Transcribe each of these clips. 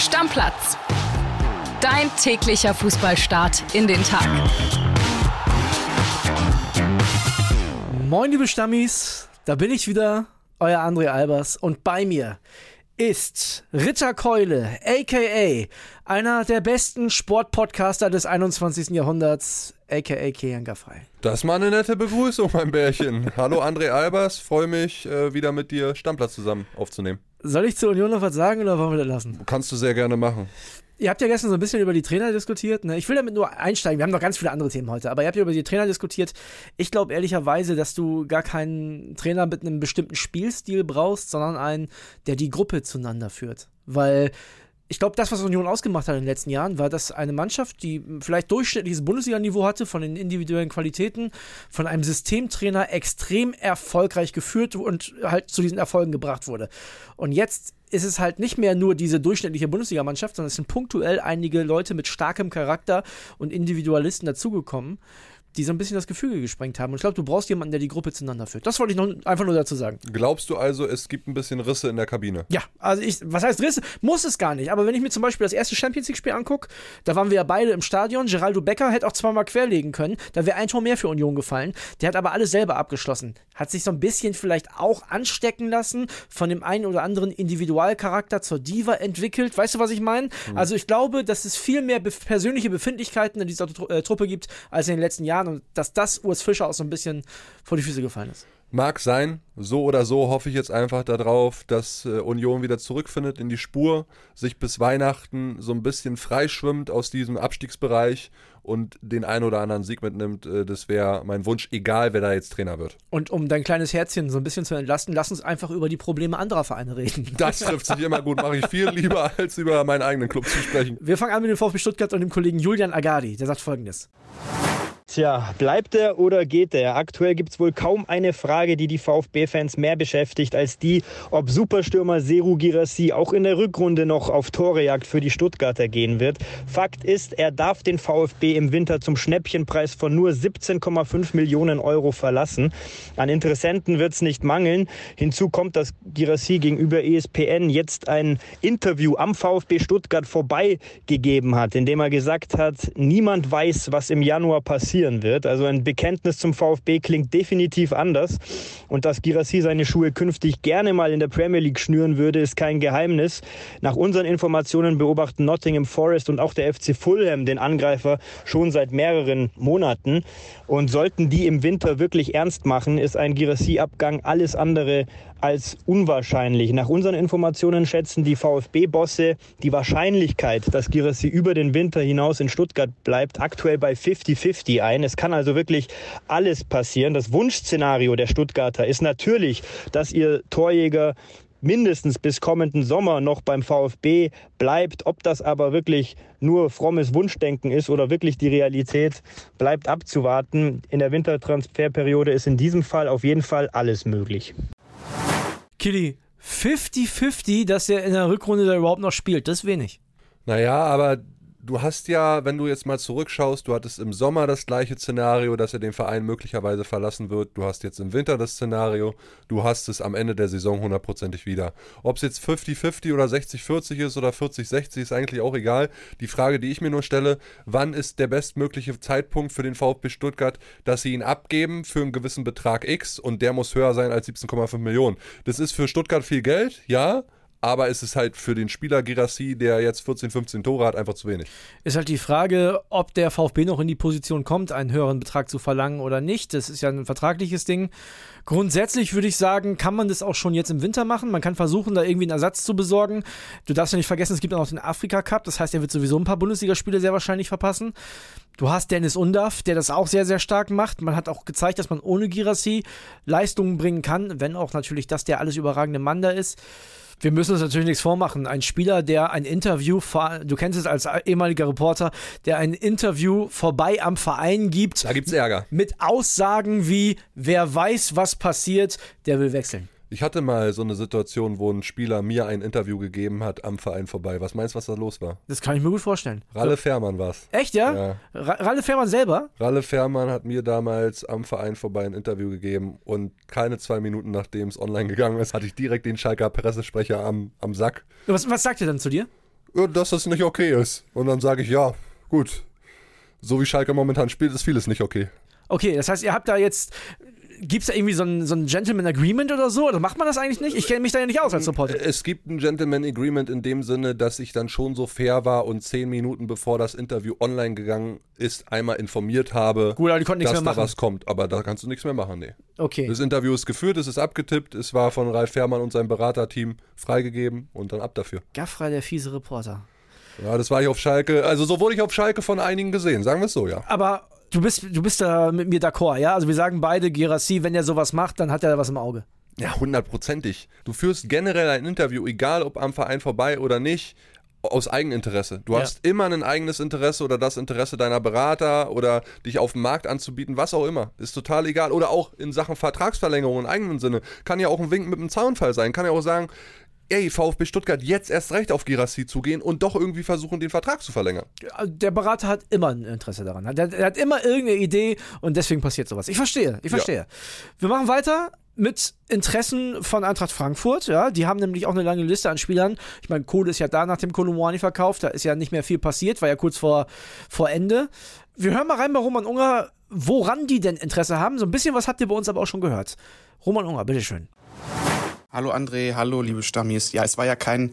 Stammplatz. Dein täglicher Fußballstart in den Tag. Moin, liebe Stammis, da bin ich wieder, euer André Albers. Und bei mir ist Ritter Keule, aka einer der besten Sportpodcaster des 21. Jahrhunderts, aka Kian Frei. Das ist mal eine nette Begrüßung, mein Bärchen. Hallo André Albers, freue mich, äh, wieder mit dir Stammplatz zusammen aufzunehmen. Soll ich zur Union noch was sagen oder wollen wir das lassen? Kannst du sehr gerne machen. Ihr habt ja gestern so ein bisschen über die Trainer diskutiert. Ne? Ich will damit nur einsteigen. Wir haben noch ganz viele andere Themen heute, aber ihr habt ja über die Trainer diskutiert. Ich glaube ehrlicherweise, dass du gar keinen Trainer mit einem bestimmten Spielstil brauchst, sondern einen, der die Gruppe zueinander führt. Weil ich glaube, das, was Union ausgemacht hat in den letzten Jahren, war, dass eine Mannschaft, die vielleicht durchschnittliches Bundesliga-Niveau hatte, von den individuellen Qualitäten, von einem Systemtrainer extrem erfolgreich geführt und halt zu diesen Erfolgen gebracht wurde. Und jetzt ist es halt nicht mehr nur diese durchschnittliche Bundesligamannschaft, sondern es sind punktuell einige Leute mit starkem Charakter und Individualisten dazugekommen, die so ein bisschen das Gefüge gesprengt haben. Und ich glaube, du brauchst jemanden, der die Gruppe zueinander führt. Das wollte ich noch einfach nur dazu sagen. Glaubst du also, es gibt ein bisschen Risse in der Kabine? Ja, also ich, was heißt Risse? Muss es gar nicht. Aber wenn ich mir zum Beispiel das erste Champions League-Spiel angucke, da waren wir ja beide im Stadion. Geraldo Becker hätte auch zweimal querlegen können. Da wäre ein Tor mehr für Union gefallen. Der hat aber alles selber abgeschlossen. Hat sich so ein bisschen vielleicht auch anstecken lassen von dem einen oder anderen Individualcharakter zur Diva entwickelt. Weißt du, was ich meine? Mhm. Also ich glaube, dass es viel mehr be persönliche Befindlichkeiten in dieser äh, Truppe gibt als in den letzten Jahren und dass das Urs Fischer auch so ein bisschen vor die Füße gefallen ist. Mag sein. So oder so hoffe ich jetzt einfach darauf, dass äh, Union wieder zurückfindet in die Spur, sich bis Weihnachten so ein bisschen freischwimmt aus diesem Abstiegsbereich und den ein oder anderen Sieg mitnimmt. Äh, das wäre mein Wunsch, egal wer da jetzt Trainer wird. Und um dein kleines Herzchen so ein bisschen zu entlasten, lass uns einfach über die Probleme anderer Vereine reden. Das trifft sich immer gut, mache ich viel lieber, als über meinen eigenen Club zu sprechen. Wir fangen an mit dem VfB Stuttgart und dem Kollegen Julian Agadi. Der sagt folgendes. Tja, bleibt er oder geht er? Aktuell gibt es wohl kaum eine Frage, die die VfB-Fans mehr beschäftigt, als die, ob Superstürmer Seru Girassi auch in der Rückrunde noch auf Torejagd für die Stuttgarter gehen wird. Fakt ist, er darf den VfB im Winter zum Schnäppchenpreis von nur 17,5 Millionen Euro verlassen. An Interessenten wird es nicht mangeln. Hinzu kommt, dass Girassi gegenüber ESPN jetzt ein Interview am VfB Stuttgart vorbeigegeben hat, in dem er gesagt hat, niemand weiß, was im Januar passiert passieren wird. Also ein Bekenntnis zum VfB klingt definitiv anders. Und dass Girassi seine Schuhe künftig gerne mal in der Premier League schnüren würde, ist kein Geheimnis. Nach unseren Informationen beobachten Nottingham Forest und auch der FC Fulham den Angreifer schon seit mehreren Monaten. Und sollten die im Winter wirklich ernst machen, ist ein Girassi-Abgang alles andere als unwahrscheinlich. Nach unseren Informationen schätzen die VfB-Bosse die Wahrscheinlichkeit, dass Girassi über den Winter hinaus in Stuttgart bleibt, aktuell bei 50-50 ein. Es kann also wirklich alles passieren. Das Wunschszenario der Stuttgarter ist natürlich, dass ihr Torjäger mindestens bis kommenden Sommer noch beim VfB bleibt. Ob das aber wirklich nur frommes Wunschdenken ist oder wirklich die Realität, bleibt abzuwarten. In der Wintertransferperiode ist in diesem Fall auf jeden Fall alles möglich. Kitty, 50-50, dass er in der Rückrunde da überhaupt noch spielt. Das ist wenig. Naja, aber du hast ja, wenn du jetzt mal zurückschaust, du hattest im Sommer das gleiche Szenario, dass er den Verein möglicherweise verlassen wird. Du hast jetzt im Winter das Szenario. Du hast es am Ende der Saison hundertprozentig wieder. Ob es jetzt 50-50 oder 60-40 ist oder 40-60 ist eigentlich auch egal. Die Frage, die ich mir nur stelle, wann ist der bestmögliche Zeitpunkt für den VfB Stuttgart, dass sie ihn abgeben für einen gewissen Betrag X und der muss höher sein als 17,5 Millionen. Das ist für Stuttgart viel Geld, ja aber es ist halt für den Spieler Girassi, der jetzt 14, 15 Tore hat, einfach zu wenig. Ist halt die Frage, ob der VfB noch in die Position kommt, einen höheren Betrag zu verlangen oder nicht. Das ist ja ein vertragliches Ding. Grundsätzlich würde ich sagen, kann man das auch schon jetzt im Winter machen. Man kann versuchen, da irgendwie einen Ersatz zu besorgen. Du darfst ja nicht vergessen, es gibt auch noch den Afrika Cup. Das heißt, er wird sowieso ein paar Bundesligaspiele sehr wahrscheinlich verpassen. Du hast Dennis Undaff, der das auch sehr, sehr stark macht. Man hat auch gezeigt, dass man ohne Girassi Leistungen bringen kann, wenn auch natürlich das der alles überragende Mann da ist wir müssen uns natürlich nichts vormachen. Ein Spieler, der ein Interview, du kennst es als ehemaliger Reporter, der ein Interview vorbei am Verein gibt. Da gibt's Ärger. Mit Aussagen wie, wer weiß, was passiert, der will wechseln. Ich hatte mal so eine Situation, wo ein Spieler mir ein Interview gegeben hat am Verein vorbei. Was meinst du, was da los war? Das kann ich mir gut vorstellen. Ralle Fährmann war's. Echt, ja? ja. Ralle Fährmann selber? Ralle Fährmann hat mir damals am Verein vorbei ein Interview gegeben und keine zwei Minuten nachdem es online gegangen ist, hatte ich direkt den Schalker Pressesprecher am, am Sack. Was, was sagt er dann zu dir? dass das nicht okay ist. Und dann sage ich, ja, gut. So wie Schalke momentan spielt, ist vieles nicht okay. Okay, das heißt, ihr habt da jetzt Gibt es da irgendwie so ein, so ein Gentleman Agreement oder so? Oder macht man das eigentlich nicht? Ich kenne mich da ja nicht aus als Supporter. Es gibt ein Gentleman Agreement in dem Sinne, dass ich dann schon so fair war und zehn Minuten bevor das Interview online gegangen ist, einmal informiert habe, Gut, dass mehr da machen. was kommt. Aber da kannst du nichts mehr machen, nee. Okay. Das Interview ist geführt, es ist abgetippt, es war von Ralf Fährmann und seinem Beraterteam freigegeben und dann ab dafür. Gaffrey, der fiese Reporter. Ja, das war ich auf Schalke. Also so wurde ich auf Schalke von einigen gesehen, sagen wir es so, ja. Aber du bist, du bist da mit mir d'accord, ja? Also wir sagen beide, Gerassi, wenn er sowas macht, dann hat er da was im Auge. Ja, hundertprozentig. Du führst generell ein Interview, egal ob am Verein vorbei oder nicht, aus Eigeninteresse. Du Ja. hast immer ein eigenes Interesse oder das Interesse deiner Berater oder dich auf dem Markt anzubieten, was auch immer. Ist total egal. Oder auch in Sachen Vertragsverlängerung im eigenen Sinne. Kann ja auch ein Wink mit einem Zaunfall sein. Kann ja auch sagen, ey, VfB Stuttgart jetzt erst recht auf Girassi zugehen und doch irgendwie versuchen, den Vertrag zu verlängern. Der Berater hat immer ein Interesse daran. Der, der hat immer irgendeine Idee und deswegen passiert sowas. Ich verstehe, ich Ja. verstehe. Wir machen weiter mit Interessen von Eintracht Frankfurt. Ja, die haben nämlich auch eine lange Liste an Spielern. Ich meine, Kohle ist ja da nach dem Kolumani verkauft. Da ist ja nicht mehr viel passiert, war ja kurz vor, vor Ende. Wir hören mal rein bei Roman Unger, woran die denn Interesse haben. So ein bisschen was habt ihr bei uns aber auch schon gehört. Roman Unger, bitteschön. Hallo André, hallo liebe Stammis. Ja, es war ja kein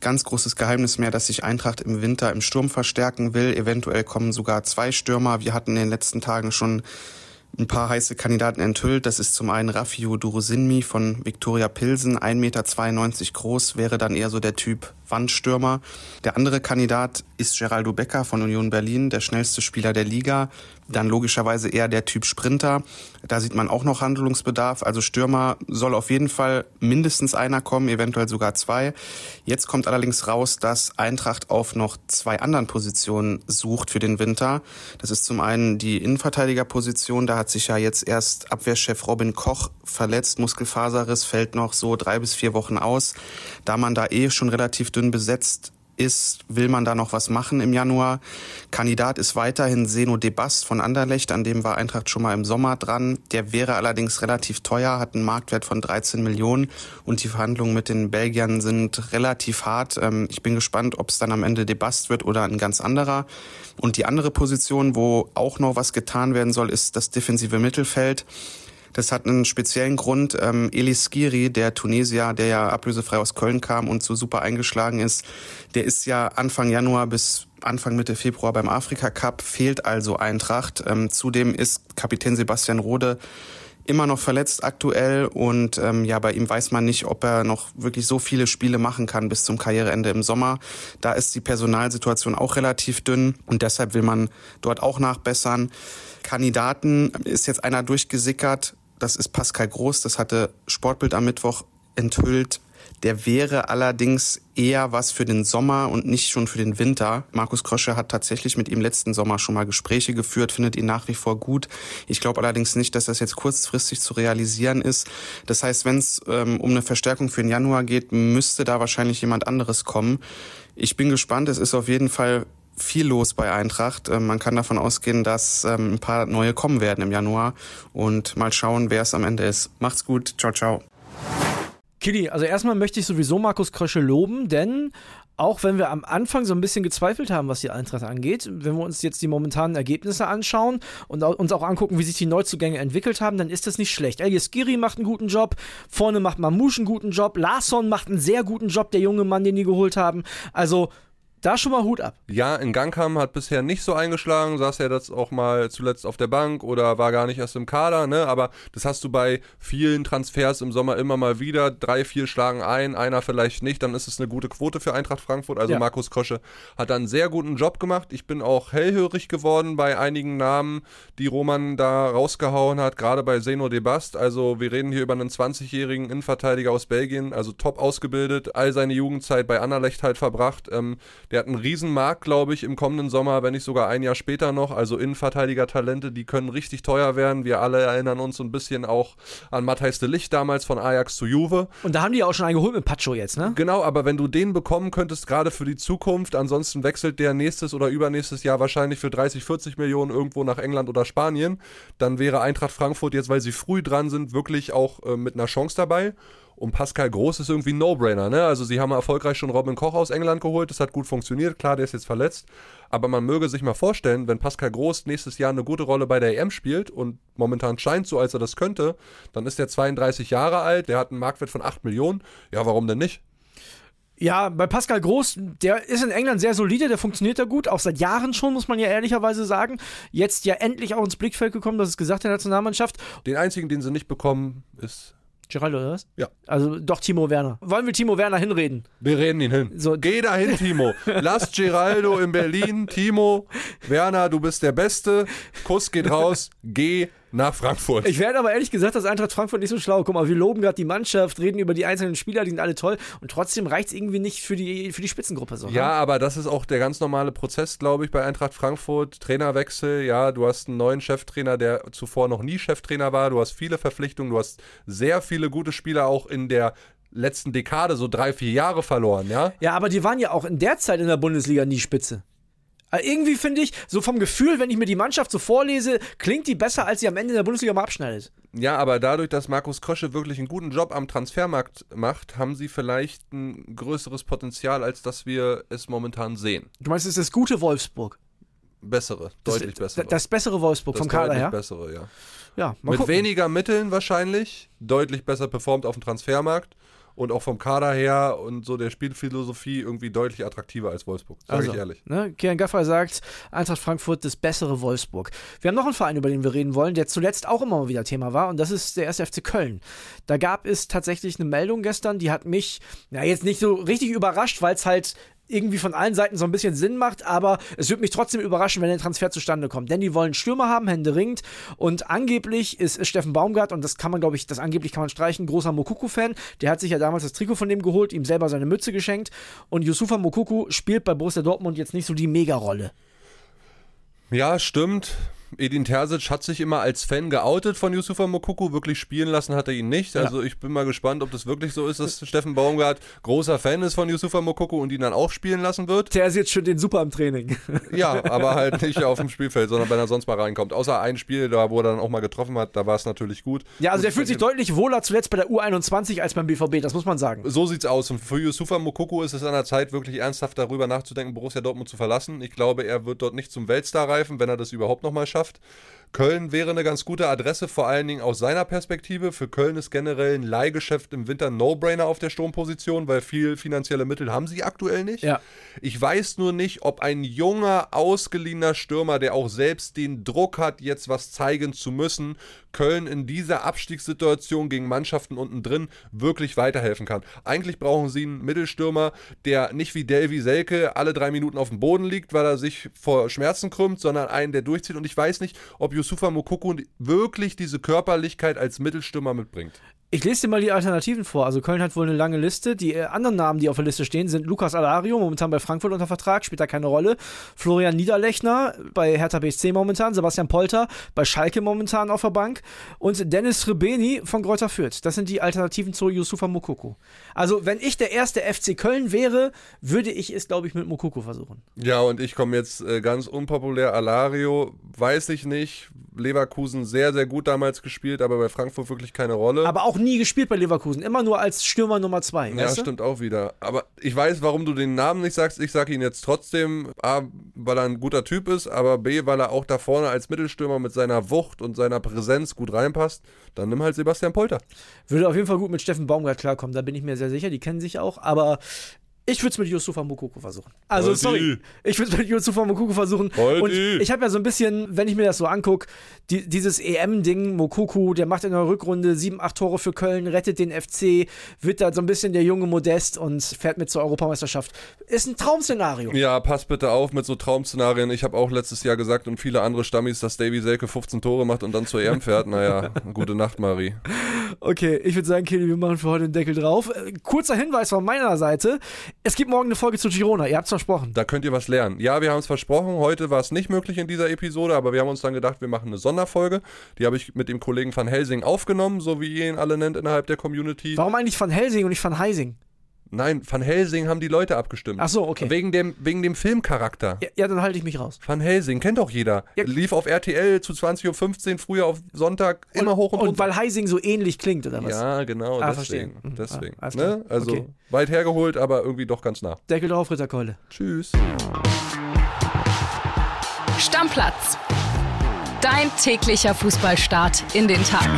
ganz großes Geheimnis mehr, dass sich Eintracht im Winter im Sturm verstärken will. Eventuell kommen sogar zwei Stürmer. Wir hatten in den letzten Tagen schon ein paar heiße Kandidaten enthüllt. Das ist zum einen Rafio Durosinmi von Viktoria Pilsen, 1,92 Meter groß, wäre dann eher so der Typ Wandstürmer. Der andere Kandidat ist Geraldo Becker von Union Berlin, der schnellste Spieler der Liga. Dann logischerweise eher der Typ Sprinter. Da sieht man auch noch Handlungsbedarf. Also Stürmer soll auf jeden Fall mindestens einer kommen, eventuell sogar zwei. Jetzt kommt allerdings raus, dass Eintracht auf noch zwei anderen Positionen sucht für den Winter. Das ist zum einen die Innenverteidigerposition. Da hat sich ja jetzt erst Abwehrchef Robin Koch verletzt. Muskelfaserriss fällt noch so drei bis vier Wochen aus. Da man da eh schon relativ dünn besetzt ist, will man da noch was machen im Januar. Kandidat ist weiterhin Seno de Bast von Anderlecht, an dem war Eintracht schon mal im Sommer dran. Der wäre allerdings relativ teuer, hat einen Marktwert von 13 Millionen und die Verhandlungen mit den Belgiern sind relativ hart. Ähm, Ich bin gespannt, ob es dann am Ende de Bast wird oder ein ganz anderer. Und die andere Position, wo auch noch was getan werden soll, ist das defensive Mittelfeld. Das hat einen speziellen Grund. Ähm, Elis Skiri, der Tunesier, der ja ablösefrei aus Köln kam und so super eingeschlagen ist, der ist ja Anfang Januar bis Anfang Mitte Februar beim Afrika Cup, fehlt also Eintracht. Ähm, zudem ist Kapitän Sebastian Rode immer noch verletzt aktuell und ähm, ja, bei ihm weiß man nicht, ob er noch wirklich so viele Spiele machen kann bis zum Karriereende im Sommer. Da ist die Personalsituation auch relativ dünn und deshalb will man dort auch nachbessern. Kandidaten ist jetzt einer durchgesickert, das ist Pascal Groß, das hatte Sportbild am Mittwoch enthüllt. Der wäre allerdings eher was für den Sommer und nicht schon für den Winter. Markus Krösche hat tatsächlich mit ihm letzten Sommer schon mal Gespräche geführt, findet ihn nach wie vor gut. Ich glaube allerdings nicht, dass das jetzt kurzfristig zu realisieren ist. Das heißt, wenn es ähm, um eine Verstärkung für den Januar geht, müsste da wahrscheinlich jemand anderes kommen. Ich bin gespannt. Es ist auf jeden Fall viel los bei Eintracht. Ähm, Man kann davon ausgehen, dass ähm, ein paar neue kommen werden im Januar und mal schauen, wer es am Ende ist. Macht's gut. Ciao, ciao. Kili, also erstmal möchte ich sowieso Markus Krösche loben, denn auch wenn wir am Anfang so ein bisschen gezweifelt haben, was die Eintracht angeht, wenn wir uns jetzt die momentanen Ergebnisse anschauen und uns auch angucken, wie sich die Neuzugänge entwickelt haben, dann ist das nicht schlecht. Elias Giri macht einen guten Job, vorne macht Mamouche einen guten Job, Larsson macht einen sehr guten Job, der junge Mann, den die geholt haben. Also da schon mal Hut ab. Ja, in Gangham hat bisher nicht so eingeschlagen, saß ja das auch mal zuletzt auf der Bank oder war gar nicht erst im Kader, ne? Aber das hast du bei vielen Transfers im Sommer immer mal wieder. Drei, vier schlagen ein, einer vielleicht nicht, dann ist es eine gute Quote für Eintracht Frankfurt. Also Ja. Markus Krösche hat da einen sehr guten Job gemacht. Ich bin auch hellhörig geworden bei einigen Namen, die Roman da rausgehauen hat, gerade bei Zeno de Bast. Also wir reden hier über einen 20-jährigen Innenverteidiger aus Belgien, also top ausgebildet, all seine Jugendzeit bei Anderlecht halt verbracht. Ähm, der hat einen riesen Markt, glaube ich, im kommenden Sommer, wenn nicht sogar ein Jahr später noch. Also Innenverteidiger-Talente, die können richtig teuer werden. Wir alle erinnern uns so ein bisschen auch an Matthijs de Licht damals von Ajax zu Juve. Und da haben die ja auch schon einen geholt mit Pacho jetzt, ne? Genau, aber wenn du den bekommen könntest, gerade für die Zukunft, ansonsten wechselt der nächstes oder übernächstes Jahr wahrscheinlich für 30, 40 Millionen irgendwo nach England oder Spanien, dann wäre Eintracht Frankfurt jetzt, weil sie früh dran sind, wirklich auch äh, mit einer Chance dabei. Und Pascal Groß ist irgendwie ein No-Brainer, ne? Also sie haben erfolgreich schon Robin Koch aus England geholt, das hat gut funktioniert, klar, der ist jetzt verletzt. Aber man möge sich mal vorstellen, wenn Pascal Groß nächstes Jahr eine gute Rolle bei der EM spielt und momentan scheint so, als er das könnte, dann ist er 32 Jahre alt, der hat einen Marktwert von 8 Millionen. Ja, warum denn nicht? Ja, bei Pascal Groß, der ist in England sehr solide, der funktioniert da gut, auch seit Jahren schon, muss man ja ehrlicherweise sagen. Jetzt ja endlich auch ins Blickfeld gekommen, das ist gesagt der Nationalmannschaft. Den einzigen, den sie nicht bekommen, ist Geraldo, oder was? Ja. Also doch Timo Werner. Wollen wir Timo Werner hinreden? Wir reden ihn hin. So. Geh dahin, Timo. Lass Geraldo in Berlin. Timo, Werner, du bist der Beste. Kuss geht raus. Geh nach Frankfurt. Ich werde aber ehrlich gesagt, dass Eintracht Frankfurt nicht so schlau. Guck mal, wir loben gerade die Mannschaft, reden über die einzelnen Spieler, die sind alle toll und trotzdem reicht es irgendwie nicht für die, für die Spitzengruppe so. Ja, aber das ist auch der ganz normale Prozess, glaube ich, bei Eintracht Frankfurt. Trainerwechsel, ja, du hast einen neuen Cheftrainer, der zuvor noch nie Cheftrainer war. Du hast viele Verpflichtungen, du hast sehr viele gute Spieler auch in der letzten Dekade, so drei, vier Jahre verloren, ja? Ja, aber die waren ja auch in der Zeit in der Bundesliga nie Spitze. Aber irgendwie finde ich, so vom Gefühl, wenn ich mir die Mannschaft so vorlese, klingt die besser, als sie am Ende in der Bundesliga mal abschneidet. Ja, aber dadurch, dass Markus Krösche wirklich einen guten Job am Transfermarkt macht, haben sie vielleicht ein größeres Potenzial, als dass wir es momentan sehen. Du meinst, es ist das gute Wolfsburg? Bessere, deutlich das, bessere. Das bessere Wolfsburg Das vom Kader deutlich her? bessere, ja. Ja, Mit gucken. weniger Mitteln wahrscheinlich, deutlich besser performt auf dem Transfermarkt und auch vom Kader her und so der Spielphilosophie irgendwie deutlich attraktiver als Wolfsburg, sage Also, ich ehrlich. Ne, Kian Gaffay sagt, Eintracht Frankfurt das bessere Wolfsburg. Wir haben noch einen Verein, über den wir reden wollen, der zuletzt auch immer mal wieder Thema war, und das ist der 1. FC Köln. Da gab es tatsächlich eine Meldung gestern, die hat mich, na jetzt nicht so richtig überrascht, weil es halt irgendwie von allen Seiten so ein bisschen Sinn macht, aber es würde mich trotzdem überraschen, wenn der Transfer zustande kommt. Denn die wollen Stürmer haben, händeringend. Und angeblich ist, ist Steffen Baumgart, und das kann man, glaube ich, das angeblich kann man streichen, großer Mokuku-Fan. Der hat sich ja damals das Trikot von dem geholt, ihm selber seine Mütze geschenkt. Und Yusufa Mokuku spielt bei Borussia Dortmund jetzt nicht so die Mega-Rolle. Ja, stimmt. Edin Terzic hat sich immer als Fan geoutet von Yusufa Mokuku, wirklich spielen lassen hat er ihn nicht. Also ich bin mal gespannt, ob das wirklich so ist, dass Steffen Baumgart großer Fan ist von Yusufa Mokuku und ihn dann auch spielen lassen wird. Der ist jetzt schon den super im Training. Ja, aber halt nicht auf dem Spielfeld, sondern wenn er sonst mal reinkommt. Außer ein Spiel, da wo er dann auch mal getroffen hat, da war es natürlich gut. Ja, also der Gut, fühlt sich deutlich wohler zuletzt bei der U21 als beim BVB, das muss man sagen. So sieht's aus. Und für Yusufa Mokuku ist es an der Zeit, wirklich ernsthaft darüber nachzudenken, Borussia Dortmund zu verlassen. Ich glaube, er wird dort nicht zum Weltstar reifen, wenn er das überhaupt nochmal schafft. Mannschaft Köln wäre eine ganz gute Adresse, vor allen Dingen aus seiner Perspektive. Für Köln ist generell ein Leihgeschäft im Winter No-Brainer auf der Sturmposition, weil viel finanzielle Mittel haben sie aktuell nicht. Ja. Ich weiß nur nicht, ob ein junger, ausgeliehener Stürmer, der auch selbst den Druck hat, jetzt was zeigen zu müssen, Köln in dieser Abstiegssituation gegen Mannschaften unten drin wirklich weiterhelfen kann. Eigentlich brauchen sie einen Mittelstürmer, der nicht wie Delvi Selke alle drei Minuten auf dem Boden liegt, weil er sich vor Schmerzen krümmt, sondern einen, der durchzieht. Und ich weiß nicht, ob Yusufa Mokuku wirklich diese Körperlichkeit als Mittelstürmer mitbringt. Ich lese dir mal die Alternativen vor. Also Köln hat wohl eine lange Liste. Die äh, anderen Namen, die auf der Liste stehen, sind Lukas Alario, momentan bei Frankfurt unter Vertrag, spielt da keine Rolle. Florian Niederlechner bei Hertha BSC momentan, Sebastian Polter bei Schalke momentan auf der Bank und Dennis Rebeni von Greuther Fürth. Das sind die Alternativen zu Yusufa Mokoko. Also wenn ich der erste FC Köln wäre, würde ich es, glaube ich, mit Mokoko versuchen. Ja, und ich komme jetzt äh, ganz unpopulär. Alario, weiß ich nicht. Leverkusen sehr, sehr gut damals gespielt, aber bei Frankfurt wirklich keine Rolle. Aber auch nie gespielt bei Leverkusen, immer nur als Stürmer Nummer zwei. ja, weißt du? stimmt auch wieder. Aber ich weiß, warum du den Namen nicht sagst. Ich sage ihn jetzt trotzdem. A, weil er ein guter Typ ist, aber B, weil er auch da vorne als Mittelstürmer mit seiner Wucht und seiner Präsenz gut reinpasst. Dann nimm halt Sebastian Polter. Würde auf jeden Fall gut mit Steffen Baumgart klarkommen, da bin ich mir sehr sicher, die kennen sich auch, aber ich würde es mit Yusufa Mokoko versuchen. Also, Holdi. sorry, ich würde es mit Yusufa Mokoko versuchen. Holdi. Und ich habe ja so ein bisschen, wenn ich mir das so angucke, die, dieses EM-Ding, Mokoko, der macht in der Rückrunde sieben, acht Tore für Köln, rettet den FC, wird da so ein bisschen der junge Modest und fährt mit zur Europameisterschaft. Ist ein Traumszenario. Ja, pass bitte auf mit so Traumszenarien. Ich habe auch letztes Jahr gesagt und viele andere Stammis, dass Davy Selke 15 Tore macht und dann zur EM fährt. Naja, gute Nacht, Marie. Okay, ich würde sagen, Kelly, wir machen für heute den Deckel drauf. Äh, kurzer Hinweis von meiner Seite. Es gibt morgen eine Folge zu Girona, ihr habt es versprochen. Da könnt ihr was lernen. Ja, wir haben es versprochen. Heute war es nicht möglich in dieser Episode, aber wir haben uns dann gedacht, wir machen eine Sonderfolge. Die habe ich mit dem Kollegen Van Helsing aufgenommen, so wie ihr ihn alle nennt innerhalb der Community. Warum eigentlich von Helsing und nicht von Heising? Nein, Van Helsing haben die Leute abgestimmt. Ach so, okay. Wegen dem, wegen dem Filmcharakter. Ja, ja, dann halte ich mich raus. Van Helsing, kennt doch jeder. Ja. Lief auf RTL zu 20.15 Uhr, früher auf Sonntag, immer hoch und, Und runter. weil Heising so ähnlich klingt, oder was? Ja, genau, Ah, deswegen. verstehe. Mhm. deswegen Ah, ne? Also Okay. weit hergeholt, aber irgendwie doch ganz nah. Deckel drauf, Ritterkeule. Tschüss. Stammplatz. Dein täglicher Fußballstart in den Tag.